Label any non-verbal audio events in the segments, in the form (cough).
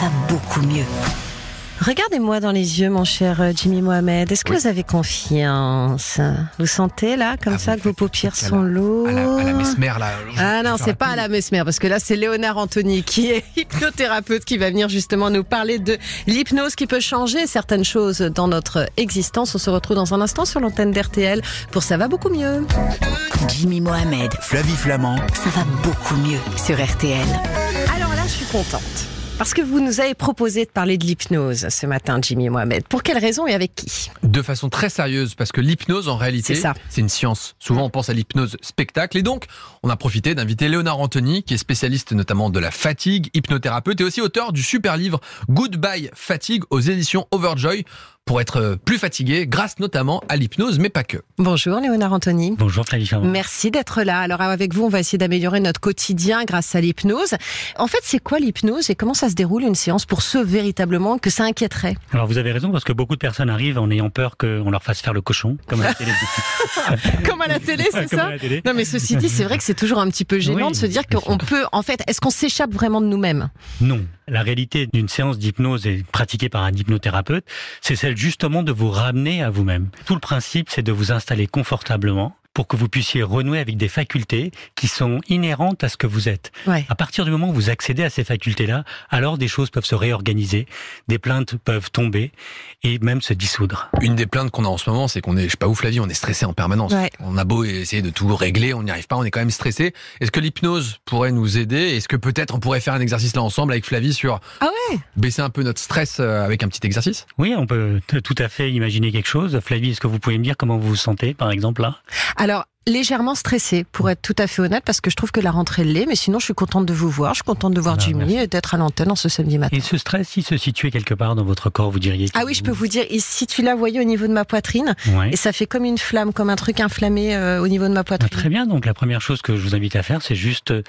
va beaucoup mieux. Regardez-moi dans les yeux, mon cher euh, Jimmy Mohamed. Est-ce que vous avez confiance? Vous sentez là, comme Ah, ça, que vos paupières sont la- lourdes À la, à la mesmer, là. Ah non, c'est pas à la mesmer, parce que là, c'est Léonard Anthony qui est (laughs) hypnothérapeute qui va venir justement nous parler de l'hypnose qui peut changer certaines choses dans notre existence. On se retrouve dans un instant sur l'antenne d'RTL pour Ça va beaucoup mieux. Jimmy Mohamed, Flavie Flamand. ça va beaucoup mieux sur RTL. Alors là, je suis contente. Parce que vous nous avez proposé de parler de l'hypnose ce matin, Jimmy Mohamed. Pour quelle raison et avec qui De façon très sérieuse, parce que l'hypnose, en réalité, c'est une science. Souvent, on pense à l'hypnose spectacle. Et donc, on a profité d'inviter Léonard Anthony, qui est spécialiste notamment de la fatigue, hypnothérapeute et aussi auteur du super livre Goodbye Fatigue aux éditions Overjoy, pour être plus fatigué, grâce notamment à l'hypnose, mais pas que. Bonjour Léonard Anthony. Bonjour Flavie Charmant. Merci d'être là. Alors avec vous, on va essayer d'améliorer notre quotidien grâce à l'hypnose. En fait, c'est quoi l'hypnose et comment ça se déroule une séance pour ceux véritablement que ça inquiéterait? Alors vous avez raison parce que beaucoup de personnes arrivent en ayant peur qu'on leur fasse faire le cochon, comme à la télé. (laughs) Comme à la télé, c'est ça? télé. Non mais ceci dit, c'est vrai que c'est toujours un petit peu gênant Oui, de se dire qu'on peut, en fait, est-ce qu'on s'échappe vraiment de nous-mêmes? Non. La réalité d'une séance d'hypnose pratiquée par un hypnothérapeute, c'est celle justement de vous ramener à vous-même. Tout le principe, c'est de vous installer confortablement pour que vous puissiez renouer avec des facultés qui sont inhérentes à ce que vous êtes. Ouais. À partir du moment où vous accédez à ces facultés-là, alors des choses peuvent se réorganiser, des plaintes peuvent tomber et même se dissoudre. Une des plaintes qu'on a en ce moment, c'est qu'on est, je sais pas où Flavie, on est stressé en permanence. Ouais. On a beau essayer de tout régler, on n'y arrive pas, on est quand même stressé. Est-ce que l'hypnose pourrait nous aider? Est-ce que peut-être on pourrait faire un exercice là ensemble avec Flavie sur Ah ouais baisser un peu notre stress euh, avec un petit exercice? Oui, on peut tout à fait imaginer quelque chose. Flavie, est-ce que vous pouvez me dire comment vous vous sentez, par exemple, là? Alors légèrement stressée, pour être tout à fait honnête, parce que je trouve que la rentrée l'est, mais sinon je suis contente de vous voir, je suis contente de voir Ah, Jimmy merci. et d'être à l'antenne en ce samedi matin. Et ce stress, il se situait quelque part dans votre corps, vous diriez Ah oui, je peux vous dire, si tu la voyais au niveau de ma poitrine, Ouais. et ça fait comme une flamme, comme un truc inflammé euh, au niveau de ma Ah, poitrine. très bien, donc la première chose que je vous invite à faire, c'est juste euh,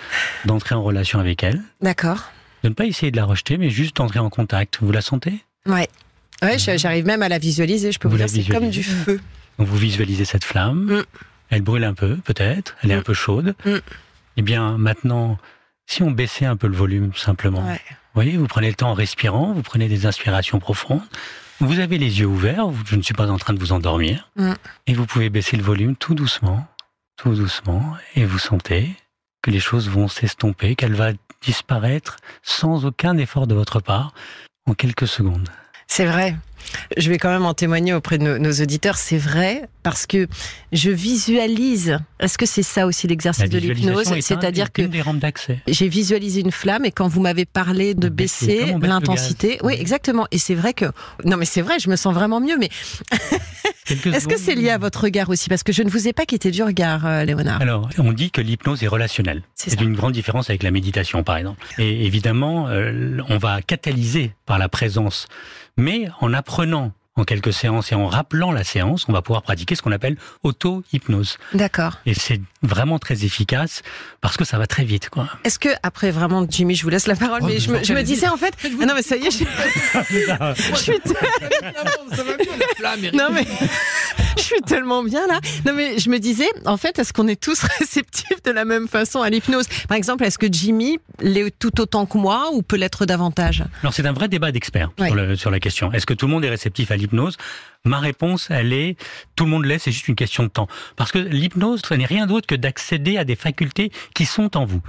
d'entrer en relation avec elle, D'accord. de ne pas essayer de la rejeter, mais juste d'entrer en contact. Vous la sentez? Ouais. Ouais, je- j'arrive même à la visualiser, je peux vous, Vous dire, c'est comme du feu. Donc vous visualisez cette flamme, Mm. Elle brûle un peu, peut-être, elle est Mm. un peu chaude. Mm. Eh bien, maintenant, si on baissait un peu le volume, simplement, Ouais. Vous voyez, vous prenez le temps en respirant, vous prenez des inspirations profondes, vous avez les yeux ouverts, je ne suis pas en train de vous endormir, Mm. et vous pouvez baisser le volume tout doucement, tout doucement, et vous sentez que les choses vont s'estomper, qu'elle va disparaître sans aucun effort de votre part en quelques secondes. C'est vrai. Je vais quand même en témoigner auprès de nos, nos auditeurs. C'est vrai parce que je visualise. Est-ce que c'est ça aussi l'exercice de l'hypnose? C'est-à-dire que j'ai visualisé une flamme et quand vous m'avez parlé de baisser, l'intensité, oui, exactement. Et c'est vrai que non, mais c'est vrai, je me sens vraiment mieux. Mais (laughs) est-ce que c'est lié à votre regard aussi? Parce que je ne vous ai pas quitté du regard, euh, Léonard. Alors, on dit que l'hypnose est relationnelle. C'est une grande différence avec la méditation, par exemple. Et évidemment, euh, on va catalyser par la présence, mais en apprenant en quelques séances et en rappelant la séance, on va pouvoir pratiquer ce qu'on appelle auto-hypnose. D'accord. Et c'est vraiment très efficace parce que ça va très vite, quoi. Est-ce que après vraiment, Jimmy, je vous laisse la parole, Oh, mais je me, je disais en fait, ah non mais ça y est, je, (laughs) (laughs) je suis Ça va mieux, la flamme, Eric. Non mais suis tellement bien là. Non mais je me disais, en fait, est-ce qu'on est tous (laughs) réceptifs de la même façon à l'hypnose? Par exemple, est-ce que Jimmy l'est tout autant que moi ou peut l'être davantage? Alors c'est un vrai débat d'experts Ouais. sur, le- sur la question. Est-ce que tout le monde est réceptif à l'hypnose? Ma réponse, elle est tout le monde l'est, c'est juste une question de temps. Parce que l'hypnose, ce n'est rien d'autre que d'accéder à des facultés qui sont en vous.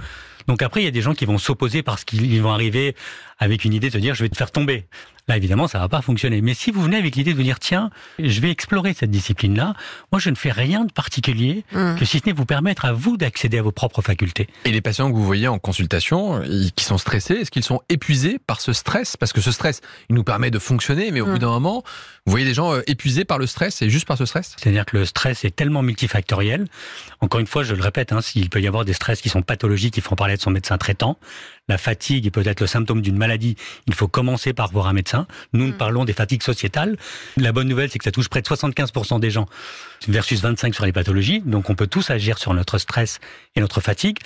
Donc après, il y a des gens qui vont s'opposer parce qu'ils vont arriver avec une idée de se dire je vais te faire tomber. Là, évidemment, ça va pas fonctionner. Mais si vous venez avec l'idée de vous dire tiens, je vais explorer cette discipline-là, moi je ne fais rien de particulier Hum. que si ce n'est vous permettre à vous d'accéder à vos propres facultés. Et les patients que vous voyez en consultation, qui sont stressés, est-ce qu'ils sont épuisés par ce stress? Parce que ce stress, il nous permet de fonctionner, mais au bout d'un moment, vous voyez des gens euh, épuisés par le stress, et juste par ce stress C'est-à-dire que le stress est tellement multifactoriel. Encore une fois, je le répète, hein, s'il peut y avoir des stress qui sont pathologiques, il faut en parler de son médecin traitant. La fatigue est peut-être le symptôme d'une maladie. Il faut commencer par voir un médecin. Nous, nous parlons des fatigues sociétales. La bonne nouvelle, c'est que ça touche près de 75% des gens versus 25% sur les pathologies. Donc, on peut tous agir sur notre stress et notre fatigue.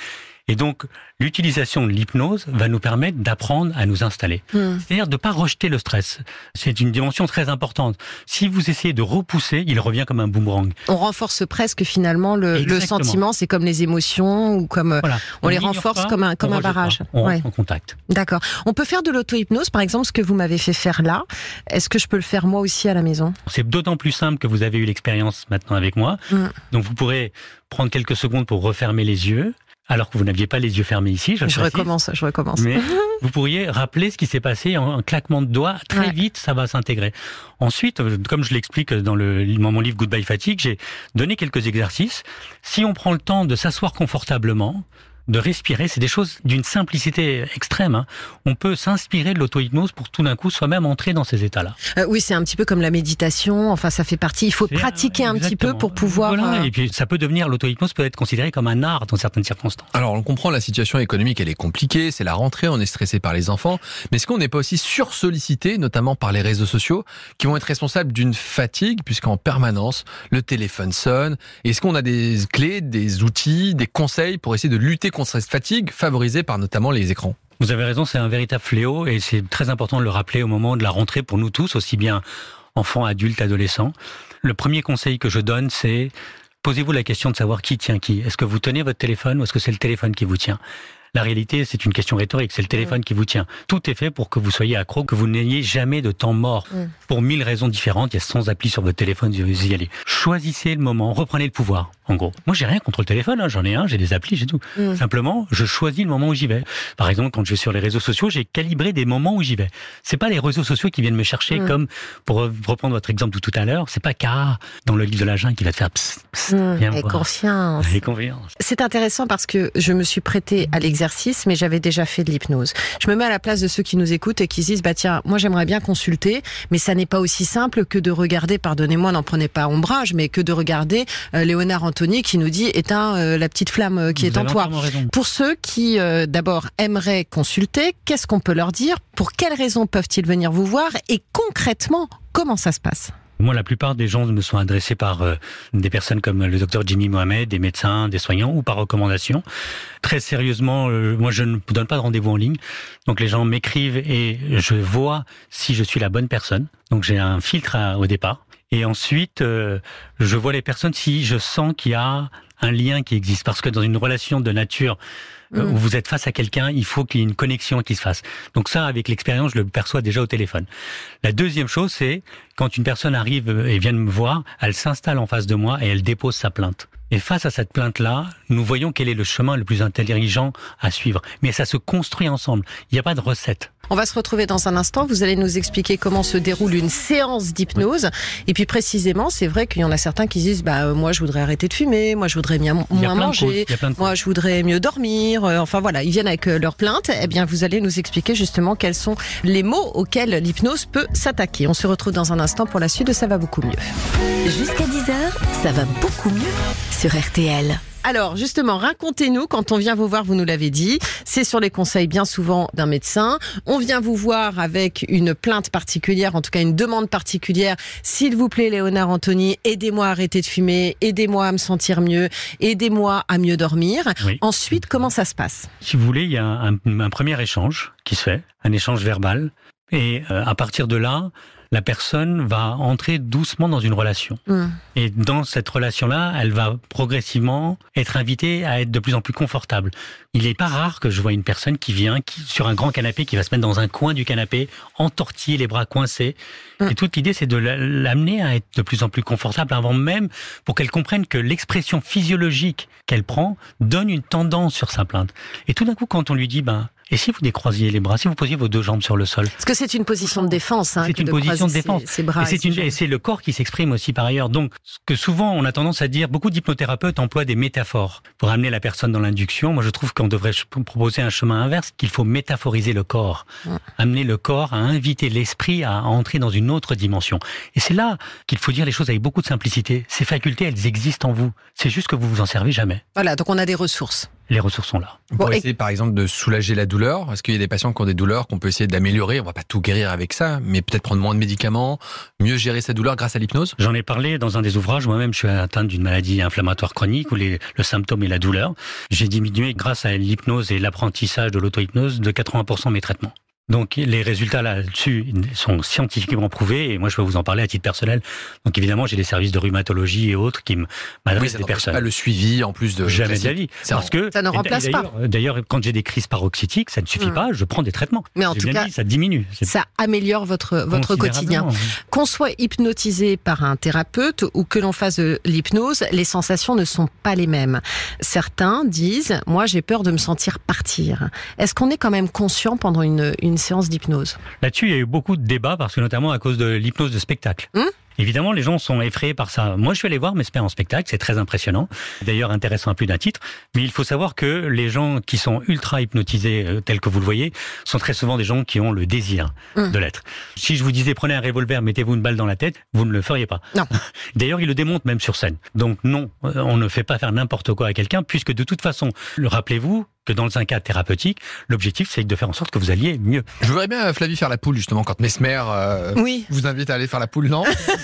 Et donc, l'utilisation de l'hypnose va nous permettre d'apprendre à nous installer. Hmm. C'est-à-dire de ne pas rejeter le stress. C'est une dimension très importante. Si vous essayez de repousser, il revient comme un boomerang. On renforce presque finalement le, sentiment, c'est comme les émotions ou comme euh, Voilà. on, les renforce pas, comme un comme on un barrage. pas, on Ouais. rentre en contact. D'accord. On peut faire de l'auto-hypnose, par exemple, ce que vous m'avez fait faire là. Est-ce que je peux le faire moi aussi à la maison? C'est d'autant plus simple que vous avez eu l'expérience maintenant avec moi. Mm. Donc vous pourrez prendre quelques secondes pour refermer les yeux, alors que vous n'aviez pas les yeux fermés ici. Je, recommence, je recommence. Mais (laughs) vous pourriez rappeler ce qui s'est passé en un claquement de doigts. Très Ouais. vite, ça va s'intégrer. Ensuite, euh, comme je l'explique dans, le, dans mon livre Goodbye Fatigue, j'ai donné quelques exercices. Si on prend le temps de s'asseoir confortablement, de respirer, c'est des choses d'une simplicité extrême. hein. On peut s'inspirer de l'auto-hypnose pour tout d'un coup soi-même entrer dans ces états-là. Euh, oui, c'est un petit peu comme la méditation. Enfin, ça fait partie. Il faut pratiquer un petit peu pour pouvoir. Voilà. euh, Et puis ça peut devenir l'auto-hypnose peut être considéré comme un art dans certaines circonstances. Alors, on comprend la situation économique, elle est compliquée, c'est la rentrée, on est stressé par les enfants. Mais est-ce qu'on n'est pas aussi sursollicité, notamment par les réseaux sociaux, qui vont être responsables d'une fatigue, puisqu'en permanence, le téléphone sonne? Est-ce qu'on a des clés, des outils, des conseils pour essayer de lutter contre cette fatigue, favorisée par notamment les écrans Vous avez raison, c'est un véritable fléau et c'est très important de le rappeler au moment de la rentrée pour nous tous, aussi bien enfants, adultes, adolescents. Le premier conseil que je donne, c'est posez-vous la question de savoir qui tient qui. Est-ce que vous tenez votre téléphone ou est-ce que c'est le téléphone qui vous tient? La réalité, c'est une question rhétorique, c'est le téléphone qui vous tient. Tout est fait pour que vous soyez accro, que vous n'ayez jamais de temps mort. Mm. Pour mille raisons différentes, il y a 100 applis sur votre téléphone, vous y allez. Choisissez le moment, reprenez le pouvoir, en gros. Moi, j'ai rien contre le téléphone, hein, j'en ai un, j'ai des applis, j'ai tout. Mm. Simplement, je choisis le moment où j'y vais. Par exemple, quand je vais sur les réseaux sociaux, j'ai calibré des moments où j'y vais. C'est pas les réseaux sociaux qui viennent me chercher, Mm. comme pour reprendre votre exemple de tout à l'heure, c'est pas Cara dans le livre de la jungle qui va te faire psst, psst, viens me et confiance. Et confiance. C'est intéressant parce que je me suis prêtée à l'exercice, mais j'avais déjà fait de l'hypnose. Je me mets à la place de ceux qui nous écoutent et qui se disent, bah tiens, moi j'aimerais bien consulter, mais ça n'est pas aussi simple que de regarder, pardonnez-moi, n'en prenez pas ombrage, mais que de regarder euh, Léonard Anthony qui nous dit, éteins euh, la petite flamme euh, qui Vous est en toi. raison. Pour ceux qui, d'abord, aimeraient consulter, qu'est-ce qu'on peut leur dire? Pour quelles raisons peuvent-ils venir vous voir? Et concrètement, comment ça se passe? Moi, la plupart des gens me sont adressés par euh, des personnes comme le docteur Jimmy Mohamed, des médecins, des soignants ou par recommandation. Très sérieusement, euh, moi, je ne donne pas de rendez-vous en ligne. Donc, les gens m'écrivent et je vois si je suis la bonne personne. Donc, j'ai un filtre au départ. Et ensuite, euh, je vois les personnes si je sens qu'il y a un lien qui existe. Parce que dans une relation de nature euh, Mm. où vous êtes face à quelqu'un, il faut qu'il y ait une connexion qui se fasse. Donc ça, avec l'expérience, je le perçois déjà au téléphone. La deuxième chose, c'est quand une personne arrive et vient me voir, elle s'installe en face de moi et elle dépose sa plainte. Et face à cette plainte-là, nous voyons quel est le chemin le plus intelligent à suivre. Mais ça se construit ensemble. Il n'y a pas de recette. On va se retrouver dans un instant. Vous allez nous expliquer comment se déroule une séance d'hypnose. Et puis précisément, c'est vrai qu'il y en a certains qui disent, bah euh, moi je voudrais arrêter de fumer, moi je voudrais a moins manger, moi je voudrais mieux dormir. Euh, Enfin voilà, ils viennent avec euh, leurs plaintes. Eh bien, vous allez nous expliquer justement quels sont les mots auxquels l'hypnose peut s'attaquer. On se retrouve dans un instant pour la suite de Ça va beaucoup mieux. Jusqu'à 10h, ça va beaucoup mieux sur RTL. Alors justement, racontez-nous, quand on vient vous voir, vous nous l'avez dit, c'est sur les conseils bien souvent d'un médecin. On vient vous voir avec une plainte particulière, en tout cas une demande particulière. S'il vous plaît, Léonard Anthony, aidez-moi à arrêter de fumer, aidez-moi à me sentir mieux, aidez-moi à mieux dormir. Oui. Ensuite, comment ça se passe? Si vous voulez, il y a un, un premier échange qui se fait, un échange verbal. Et euh, à partir de là, la personne va entrer doucement dans une relation. Hmm. Et dans cette relation-là, elle va progressivement être invitée à être de plus en plus confortable. Il n'est pas rare que je vois une personne qui vient qui, sur un grand canapé, qui va se mettre dans un coin du canapé, entortillé, les bras coincés. Mm. Et toute l'idée, c'est de la- l'amener à être de plus en plus confortable avant même pour qu'elle comprenne que l'expression physiologique qu'elle prend donne une tendance sur sa plainte. Et tout d'un coup, quand on lui dit, ben, et si vous décroisiez les bras, si vous posiez vos deux jambes sur le sol, Parce que c'est une position de défense. Hein, C'est une de position de défense. Ses, ses bras et c'est le corps qui s'exprime aussi par ailleurs. Donc, ce que souvent on a tendance à dire, beaucoup d'hypnothérapeutes emploient des métaphores pour amener la personne dans l'induction. Moi, je trouve qu'on devrait proposer un chemin inverse, qu'il faut métaphoriser le corps, amener le corps à inviter l'esprit à entrer dans une autre dimension. Et c'est là qu'il faut dire les choses avec beaucoup de simplicité. Ces facultés, elles existent en vous. C'est juste que vous vous en servez jamais. Voilà, donc on a des ressources. Les ressources sont là. Pour Bon, et- essayer par exemple de soulager la douleur, est-ce qu'il y a des patients qui ont des douleurs qu'on peut essayer d'améliorer? On va pas tout guérir avec ça, mais peut-être prendre moins de médicaments, mieux gérer sa douleur grâce à l'hypnose? J'en ai parlé dans un des ouvrages. Moi-même, je suis atteint d'une maladie inflammatoire chronique où les- le symptôme est la douleur. J'ai diminué grâce à l'hypnose et l'apprentissage de l'auto-hypnose de 80% mes traitements. Donc les résultats là-dessus sont scientifiquement prouvés et moi je peux vous en parler à titre personnel. Donc évidemment j'ai des services de rhumatologie et autres qui me- Oui, m'adressent ça des personnes. pas le suivi en plus de Jamais de la vie. C'est Parce que Ça ne remplace et d'ailleurs- quand j'ai des crises paroxytiques, ça ne suffit Mm. pas. Je prends des traitements. Mais en tout cas, dit, ça diminue. Ça améliore votre, votre quotidien. Qu'on soit hypnotisé par un thérapeute ou que l'on fasse de l'hypnose, les sensations ne sont pas les mêmes. Certains disent, moi j'ai peur de me sentir partir. Est-ce qu'on est quand même conscient pendant une, une séance d'hypnose Là-dessus, il y a eu beaucoup de débats parce que notamment à cause de l'hypnose de spectacle. Hum Évidemment, les gens sont effrayés par ça. Moi, je suis allé voir Mesmer en spectacle, c'est très impressionnant. D'ailleurs, intéressant à plus d'un titre. Mais il faut savoir que les gens qui sont ultra hypnotisés, euh, tels que vous le voyez, sont très souvent des gens qui ont le désir Hum. de l'être. Si je vous disais prenez un revolver, mettez-vous une balle dans la tête, vous ne le feriez pas. Non. (laughs) D'ailleurs, il le démontre même sur scène. Donc non, euh, on ne fait pas faire n'importe quoi à quelqu'un, puisque de toute façon, le rappelez-vous que dans un cas thérapeutique, l'objectif c'est de faire en sorte que vous alliez mieux. Je voudrais bien, Flavie, faire la poule justement quand Mesmer euh, Oui. vous invite à aller faire la poule, non?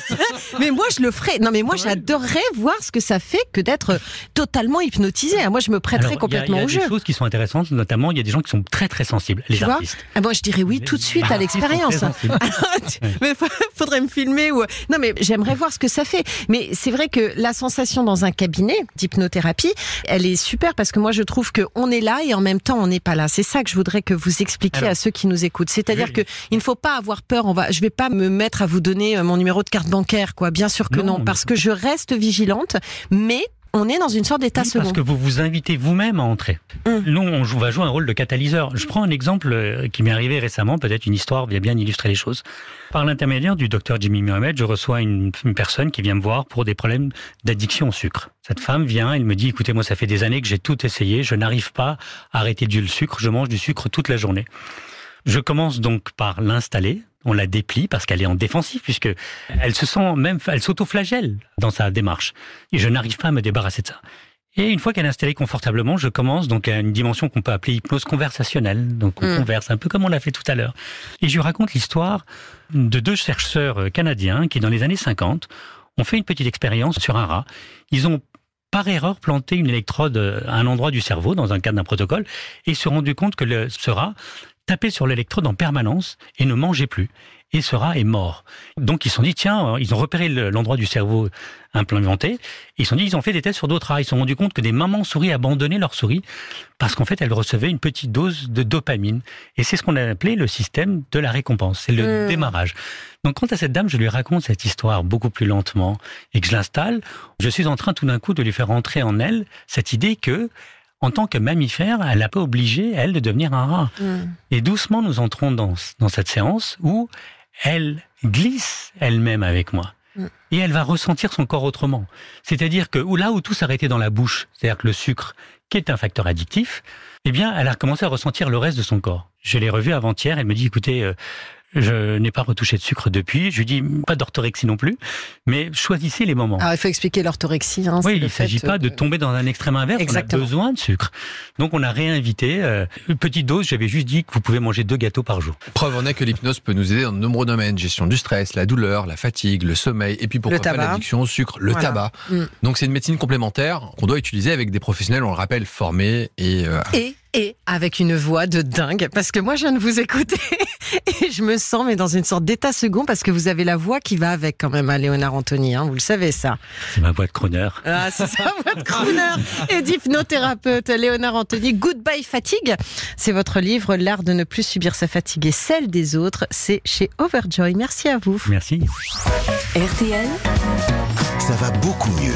(laughs) Mais moi je le ferais. Non mais moi j'adorerais voir ce que ça fait que d'être totalement hypnotisé. Ah, Moi je me prêterais Alors, complètement il y a, au il y jeu. a des choses qui sont intéressantes, notamment il y a des gens qui sont très très sensibles, les Tu vois? artistes. Ah, moi je dirais oui tout de suite à l'expérience. sensibles. (laughs) mais fa- faudrait me filmer ou non mais j'aimerais voir ce que ça fait. Mais c'est vrai que la sensation dans un cabinet d'hypnothérapie, elle est super parce que moi je trouve que on est là et en même temps on n'est pas là. C'est ça que je voudrais que vous expliquiez Alors, à ceux qui nous écoutent. C'est-à-dire que il ne faut pas avoir peur. On va, je vais pas me mettre à vous donner euh, mon numéro de carte bancaire, quoi. Bien sûr que Non, parce que je reste vigilante, mais on est dans une sorte d'état Oui, second. parce que vous vous invitez vous-même à entrer. Hum. Nous, on joue- va jouer un rôle de catalyseur. Je prends un exemple euh, qui m'est arrivé récemment, peut-être une histoire vient bien illustrer les choses. Par l'intermédiaire du docteur Jimmy Mohamed, je reçois une, une personne qui vient me voir pour des problèmes d'addiction au sucre. Cette femme vient, elle me dit, écoutez, moi, ça fait des années que j'ai tout essayé, je n'arrive pas à arrêter du sucre, je mange du sucre toute la journée. Je commence donc par l'installer. On la déplie parce qu'elle est en défensif puisque elle se sent même, elle s'autoflagelle dans sa démarche. Et je n'arrive pas à me débarrasser de ça. Et une fois qu'elle est installée confortablement, je commence donc à une dimension qu'on peut appeler hypnose conversationnelle. Donc on Mm. converse un peu comme on l'a fait tout à l'heure. Et je lui raconte l'histoire de deux chercheurs euh, canadiens qui, dans les années 50, ont fait une petite expérience sur un rat. Ils ont par erreur planté une électrode euh, à un endroit du cerveau dans un cadre d'un protocole et se rendu compte que le, ce rat tapait sur l'électrode en permanence et ne mangeait plus. Et ce rat est mort. Donc ils se sont dit, tiens, ils ont repéré le- l'endroit du cerveau implanté. Ils se sont dit, ils ont fait des tests sur d'autres rats. Ils se sont rendus compte que des mamans souris abandonnaient leurs souris parce qu'en fait, elles recevaient une petite dose de dopamine. Et c'est ce qu'on a appelé le système de la récompense. C'est le Mm. démarrage. Donc, quant à cette dame, je lui raconte cette histoire beaucoup plus lentement et que je l'installe. Je suis en train tout d'un coup de lui faire entrer en elle cette idée que, en tant que mammifère, elle n'a pas obligé, elle, de devenir un rat. Mm. Et doucement, nous entrons dans, dans cette séance où elle glisse elle-même avec moi. Mm. Et elle va ressentir son corps autrement. C'est-à-dire que là où tout s'arrêtait dans la bouche, c'est-à-dire que le sucre, qui est un facteur addictif, eh bien, elle a commencé à ressentir le reste de son corps. Je l'ai revue avant-hier, elle me dit, écoutez, euh, je n'ai pas retouché de sucre depuis, je lui dis, pas d'orthorexie non plus, mais choisissez les moments. Alors il faut expliquer l'orthorexie. Hein, Oui, il ne s'agit pas de de- tomber dans un extrême inverse. Exactement. On a besoin de sucre. Donc, on a réinvité. Euh, une petite dose, j'avais juste dit que vous pouvez manger deux gâteaux par jour. Preuve en est que l'hypnose peut nous aider dans de nombreux domaines. Gestion du stress, la douleur, la fatigue, le sommeil, et puis pourquoi pas l'addiction au sucre, le Voilà. tabac. Mm. Donc c'est une médecine complémentaire qu'on doit utiliser avec des professionnels, on le rappelle, formés et euh, Et, et avec une voix de dingue, parce que moi je viens de vous écouter (laughs) et je me sens mais dans une sorte d'état second parce que vous avez la voix qui va avec quand même à Léonard Anthony, hein, vous le savez ça. C'est ma voix de crooner. Ah, c'est ça votre crooner (laughs) et d'hypnothérapeute Léonard Anthony. Goodbye fatigue, c'est votre livre L'art de ne plus subir sa fatigue et celle des autres. C'est chez Overjoy. Merci à vous. Merci. RTL, Ça va beaucoup mieux.